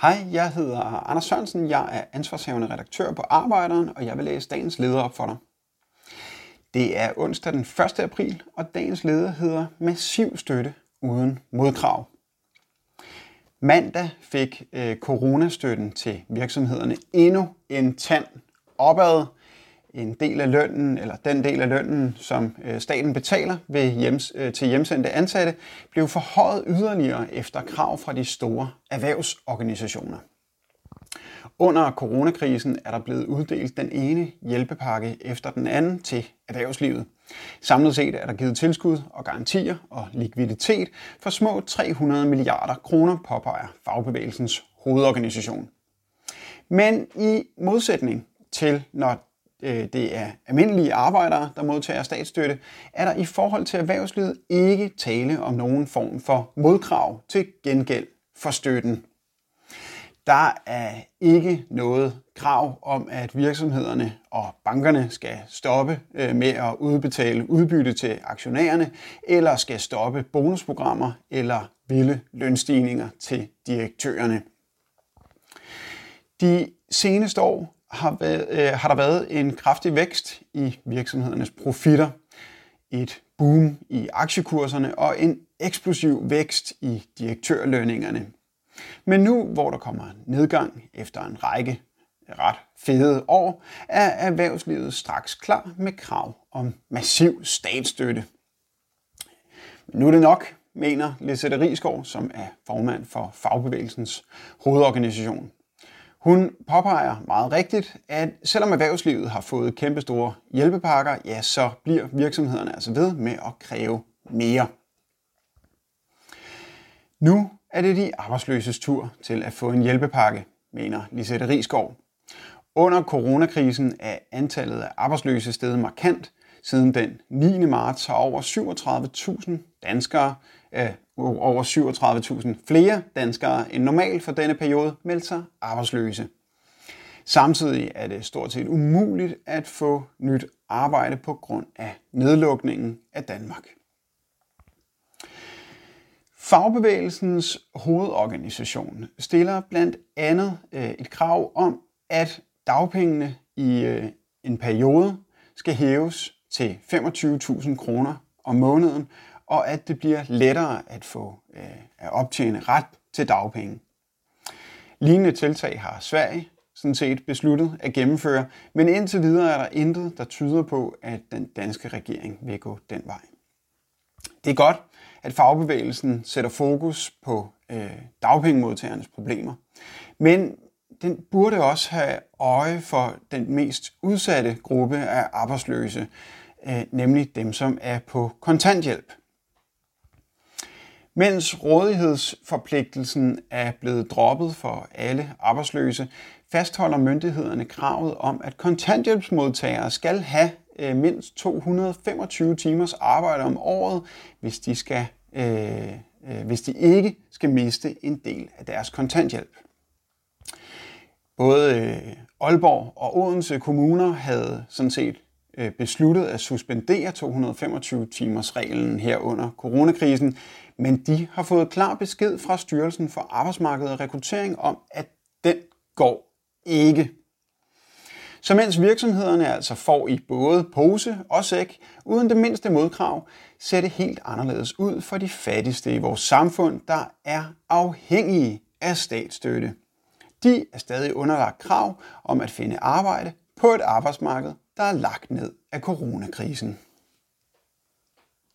Hej, jeg hedder Anders Sørensen. Jeg er ansvarshavende redaktør på Arbejderen, og jeg vil læse dagens leder op for dig. Det er onsdag den 1. april, og dagens leder hedder Massiv støtte uden modkrav. Mandag fik øh, coronastøtten til virksomhederne endnu en tand opad. En del af lønnen, eller den del af lønnen, som øh, staten betaler ved hjems, øh, til hjemsendte ansatte, blev forhøjet yderligere efter krav fra de store erhvervsorganisationer. Under coronakrisen er der blevet uddelt den ene hjælpepakke efter den anden til erhvervslivet. Samlet set er der givet tilskud og garantier og likviditet for små 300 milliarder kroner, påpeger fagbevægelsens hovedorganisation. Men i modsætning til når Øh, det er almindelige arbejdere, der modtager statsstøtte, er der i forhold til erhvervslivet ikke tale om nogen form for modkrav til gengæld for støtten. Der er ikke noget krav om, at virksomhederne og bankerne skal stoppe øh, med at udbetale udbytte til aktionærerne, eller skal stoppe bonusprogrammer eller vilde lønstigninger til direktørerne. De seneste år har, været, øh, har der været en kraftig vækst i virksomhedernes profitter, et boom i aktiekurserne og en eksplosiv vækst i direktørlønningerne. Men nu, hvor der kommer nedgang efter en række ret fede år, er erhvervslivet straks klar med krav om massiv statsstøtte. Men nu er det nok, mener Lisette Rigsgaard, som er formand for Fagbevægelsens hovedorganisation. Hun påpeger meget rigtigt, at selvom erhvervslivet har fået kæmpestore hjælpepakker, ja, så bliver virksomhederne altså ved med at kræve mere. Nu er det de arbejdsløses tur til at få en hjælpepakke, mener Lisette Rigskov. Under coronakrisen er antallet af arbejdsløse steget markant. Siden den 9. marts har over 37.000 danskere, øh, over 37.000 flere danskere end normalt for denne periode meldte sig arbejdsløse. Samtidig er det stort set umuligt at få nyt arbejde på grund af nedlukningen af Danmark. Fagbevægelsens hovedorganisation stiller blandt andet øh, et krav om, at dagpengene i øh, en periode skal hæves til 25.000 kroner om måneden, og at det bliver lettere at få øh, at optjene ret til dagpenge. Lignende tiltag har Sverige sådan set besluttet at gennemføre, men indtil videre er der intet, der tyder på, at den danske regering vil gå den vej. Det er godt, at fagbevægelsen sætter fokus på øh, dagpengemodtagernes problemer. Men den burde også have øje for den mest udsatte gruppe af arbejdsløse, øh, nemlig dem, som er på kontanthjælp. Mens rådighedsforpligtelsen er blevet droppet for alle arbejdsløse, fastholder myndighederne kravet om, at kontanthjælpsmodtagere skal have øh, mindst 225 timers arbejde om året, hvis de, skal, øh, øh, hvis de ikke skal miste en del af deres kontanthjælp. Både øh, Aalborg og Odense kommuner havde sådan set Øh, besluttet at suspendere 225 timers reglen her under coronakrisen, men de har fået klar besked fra Styrelsen for Arbejdsmarked og Rekruttering om, at den går ikke. Så mens virksomhederne altså får i både pose og sæk, uden det mindste modkrav, ser det helt anderledes ud for de fattigste i vores samfund, der er afhængige af statsstøtte. De er stadig underlagt krav om at finde arbejde på et arbejdsmarked, der er lagt ned af coronakrisen.